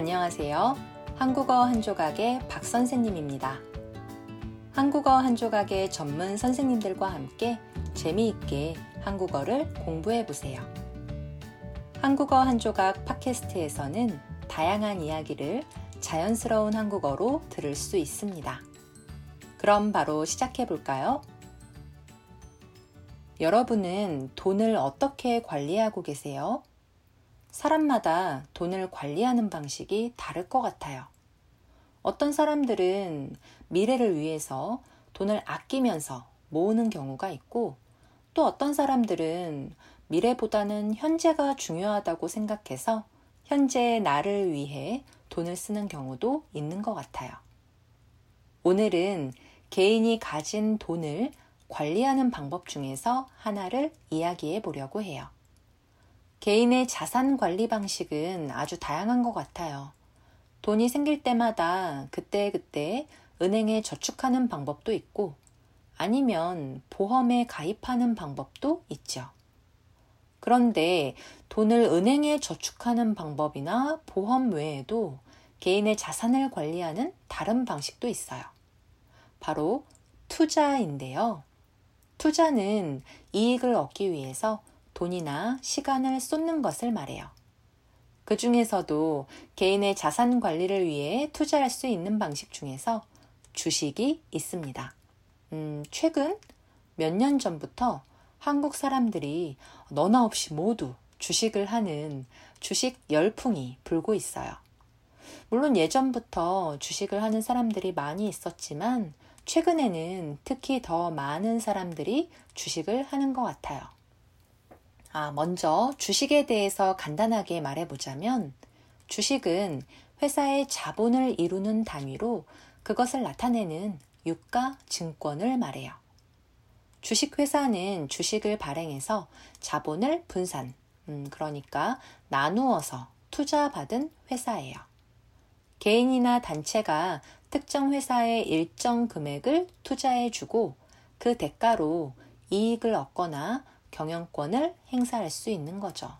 안녕하세요. 한국어 한 조각의 박 선생님입니다. 한국어 한 조각의 전문 선생님들과 함께 재미있게 한국어를 공부해 보세요. 한국어 한 조각 팟캐스트에서는 다양한 이야기를 자연스러운 한국어로 들을 수 있습니다. 그럼 바로 시작해 볼까요? 여러분은 돈을 어떻게 관리하고 계세요? 사람마다 돈을 관리하는 방식이 다를 것 같아요. 어떤 사람들은 미래를 위해서 돈을 아끼면서 모으는 경우가 있고 또 어떤 사람들은 미래보다는 현재가 중요하다고 생각해서 현재의 나를 위해 돈을 쓰는 경우도 있는 것 같아요. 오늘은 개인이 가진 돈을 관리하는 방법 중에서 하나를 이야기해 보려고 해요. 개인의 자산 관리 방식은 아주 다양한 것 같아요. 돈이 생길 때마다 그때그때 은행에 저축하는 방법도 있고 아니면 보험에 가입하는 방법도 있죠. 그런데 돈을 은행에 저축하는 방법이나 보험 외에도 개인의 자산을 관리하는 다른 방식도 있어요. 바로 투자인데요. 투자는 이익을 얻기 위해서 돈이나 시간을 쏟는 것을 말해요. 그 중에서도 개인의 자산 관리를 위해 투자할 수 있는 방식 중에서 주식이 있습니다. 음, 최근 몇 년 전부터 한국 사람들이 너나 없이 모두 주식을 하는 주식 열풍이 불고 있어요. 물론 예전부터 주식을 하는 사람들이 많이 있었지만 최근에는 특히 더 많은 사람들이 주식을 하는 것 같아요. 아, 먼저 주식에 대해서 간단하게 말해보자면 주식은 회사의 자본을 이루는 단위로 그것을 나타내는 유가 증권을 말해요. 주식회사는 주식을 발행해서 자본을 분산, 음, 그러니까 나누어서 투자받은 회사예요. 개인이나 단체가 특정 회사에 일정 금액을 투자해주고 그 대가로 이익을 얻거나 경영권을 행사할 수 있는 거죠.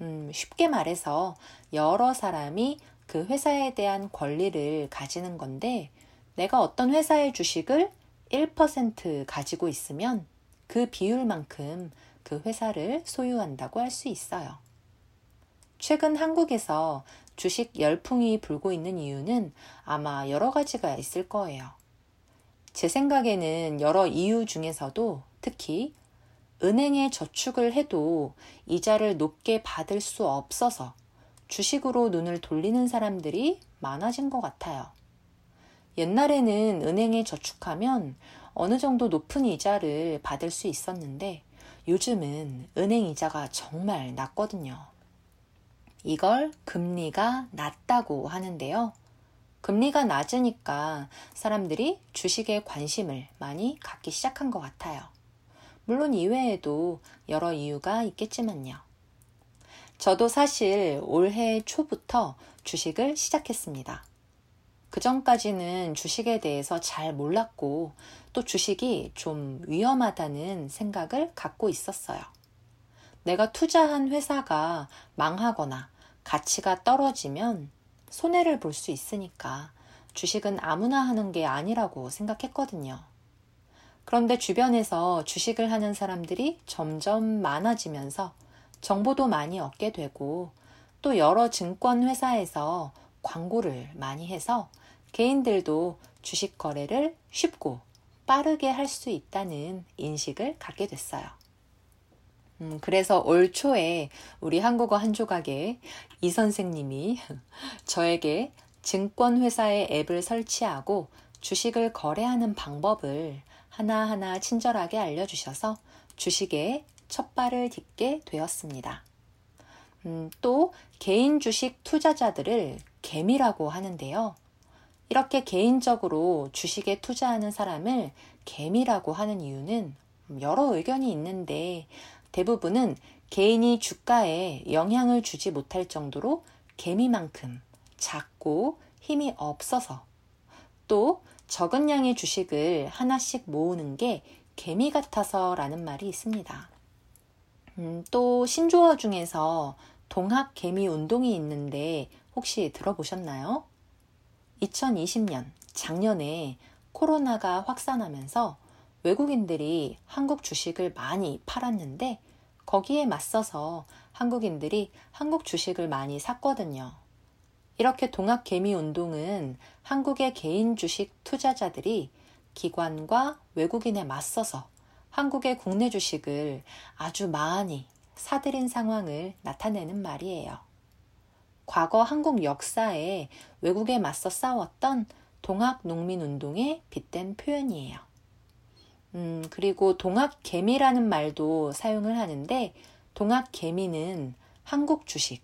음, 쉽게 말해서 여러 사람이 그 회사에 대한 권리를 가지는 건데 내가 어떤 회사의 주식을 1% 가지고 있으면 그 비율만큼 그 회사를 소유한다고 할 수 있어요. 최근 한국에서 주식 열풍이 불고 있는 이유는 아마 여러 가지가 있을 거예요. 제 생각에는 여러 이유 중에서도 특히 은행에 저축을 해도 이자를 높게 받을 수 없어서 주식으로 눈을 돌리는 사람들이 많아진 것 같아요. 옛날에는 은행에 저축하면 어느 정도 높은 이자를 받을 수 있었는데 요즘은 은행 이자가 정말 낮거든요. 이걸 금리가 낮다고 하는데요. 금리가 낮으니까 사람들이 주식에 관심을 많이 갖기 시작한 것 같아요. 물론 이외에도 여러 이유가 있겠지만요. 저도 사실 올해 초부터 주식을 시작했습니다. 그 전까지는 주식에 대해서 잘 몰랐고 또 주식이 좀 위험하다는 생각을 갖고 있었어요. 내가 투자한 회사가 망하거나 가치가 떨어지면 손해를 볼 수 있으니까 주식은 아무나 하는 게 아니라고 생각했거든요. 그런데 주변에서 주식을 하는 사람들이 점점 많아지면서 정보도 많이 얻게 되고 또 여러 증권 회사에서 광고를 많이 해서 개인들도 주식 거래를 쉽고 빠르게 할 수 있다는 인식을 갖게 됐어요. 음, 그래서 올 초에 우리 한국어 한 조각에 이 선생님이 저에게 증권회사의 앱을 설치하고 주식을 거래하는 방법을 하나하나 친절하게 알려주셔서 주식에 첫 발을 딛게 되었습니다. 음, 또 개인 주식 투자자들을 개미라고 하는데요. 이렇게 개인적으로 주식에 투자하는 사람을 개미라고 하는 이유는 여러 의견이 있는데 대부분은 개인이 주가에 영향을 주지 못할 정도로 개미만큼 작고 힘이 없어서 또 적은 양의 주식을 하나씩 모으는 게 개미 같아서 라는 말이 있습니다. 음, 또 신조어 중에서 동학 개미 운동이 있는데 혹시 들어보셨나요? 2020년 작년에 코로나가 확산하면서 외국인들이 한국 주식을 많이 팔았는데 거기에 맞서서 한국인들이 한국 주식을 많이 샀거든요. 이렇게 동학 개미 운동은 한국의 개인 주식 투자자들이 기관과 외국인에 맞서서 한국의 국내 주식을 아주 많이 사들인 상황을 나타내는 말이에요. 과거 한국 역사에 외국에 맞서 싸웠던 동학 농민 운동에 빗댄 표현이에요. 음, 그리고 동학 개미라는 말도 사용을 하는데 동학 개미는 한국 주식,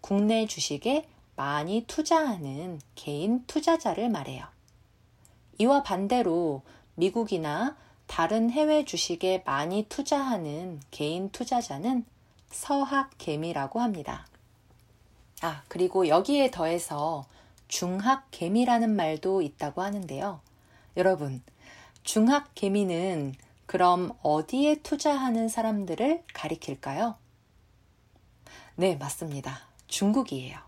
국내 주식에 많이 투자하는 개인 투자자를 말해요. 이와 반대로 미국이나 다른 해외 주식에 많이 투자하는 개인 투자자는 서학 개미라고 합니다. 아, 그리고 여기에 더해서 중학 개미라는 말도 있다고 하는데요. 여러분, 중학 개미는 그럼 어디에 투자하는 사람들을 가리킬까요? 네, 맞습니다. 중국이에요.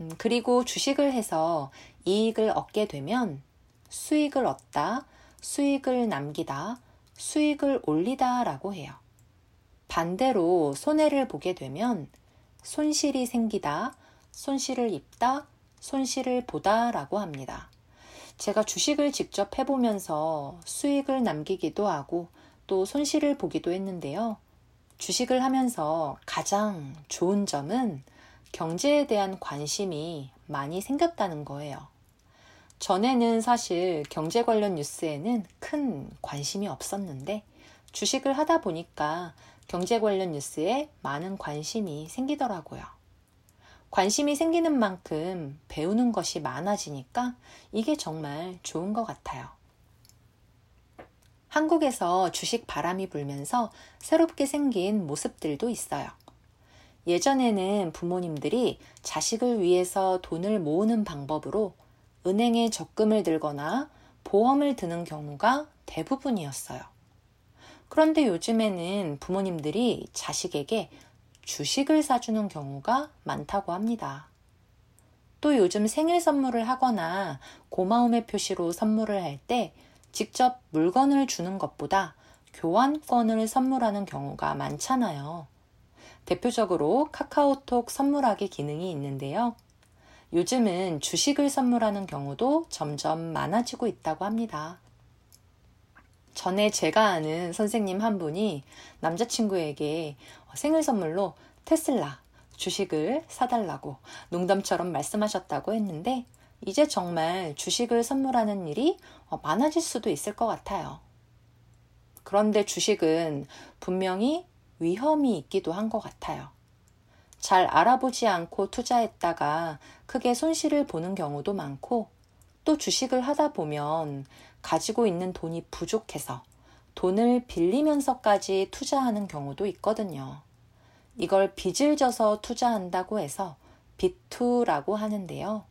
음, 그리고 주식을 해서 이익을 얻게 되면 수익을 얻다, 수익을 남기다, 수익을 올리다 라고 해요. 반대로 손해를 보게 되면 손실이 생기다, 손실을 입다, 손실을 보다 라고 합니다. 제가 주식을 직접 해보면서 수익을 남기기도 하고 또 손실을 보기도 했는데요. 주식을 하면서 가장 좋은 점은 경제에 대한 관심이 많이 생겼다는 거예요. 전에는 사실 경제 관련 뉴스에는 큰 관심이 없었는데 주식을 하다 보니까 경제 관련 뉴스에 많은 관심이 생기더라고요. 관심이 생기는 만큼 배우는 것이 많아지니까 이게 정말 좋은 것 같아요. 한국에서 주식 바람이 불면서 새롭게 생긴 모습들도 있어요. 예전에는 부모님들이 자식을 위해서 돈을 모으는 방법으로 은행에 적금을 들거나 보험을 드는 경우가 대부분이었어요. 그런데 요즘에는 부모님들이 자식에게 주식을 사주는 경우가 많다고 합니다. 또 요즘 생일 선물을 하거나 고마움의 표시로 선물을 할 때 직접 물건을 주는 것보다 교환권을 선물하는 경우가 많잖아요. 대표적으로 카카오톡 선물하기 기능이 있는데요. 요즘은 주식을 선물하는 경우도 점점 많아지고 있다고 합니다. 전에 제가 아는 선생님 한 분이 남자친구에게 생일 선물로 테슬라 주식을 사달라고 농담처럼 말씀하셨다고 했는데 이제 정말 주식을 선물하는 일이 어, 많아질 수도 있을 것 같아요. 그런데 주식은 분명히 위험이 있기도 한 것 같아요. 잘 알아보지 않고 투자했다가 크게 손실을 보는 경우도 많고 또 주식을 하다 보면 가지고 있는 돈이 부족해서 돈을 빌리면서까지 투자하는 경우도 있거든요. 이걸 빚을 져서 투자한다고 해서 비투라고 하는데요.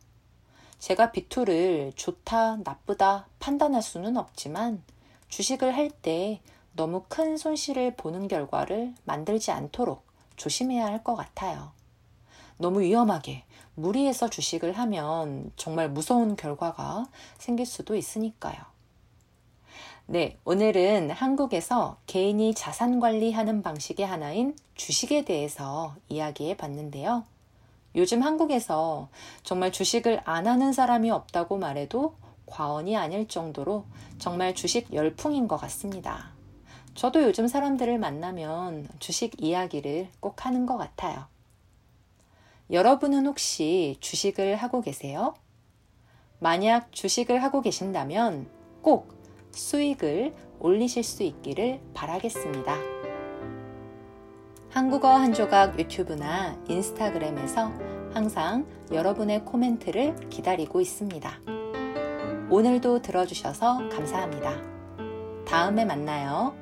제가 비투를 좋다, 나쁘다 판단할 수는 없지만 주식을 할 때 너무 큰 손실을 보는 결과를 만들지 않도록 조심해야 할 것 같아요. 너무 위험하게 무리해서 주식을 하면 정말 무서운 결과가 생길 수도 있으니까요. 네, 오늘은 한국에서 개인이 자산 관리하는 방식의 하나인 주식에 대해서 이야기해 봤는데요. 요즘 한국에서 정말 주식을 안 하는 사람이 없다고 말해도 과언이 아닐 정도로 정말 주식 열풍인 것 같습니다. 저도 요즘 사람들을 만나면 주식 이야기를 꼭 하는 것 같아요. 여러분은 혹시 주식을 하고 계세요? 만약 주식을 하고 계신다면 꼭 수익을 올리실 수 있기를 바라겠습니다. 한국어 한 조각 유튜브나 인스타그램에서 항상 여러분의 코멘트를 기다리고 있습니다. 오늘도 들어주셔서 감사합니다. 다음에 만나요.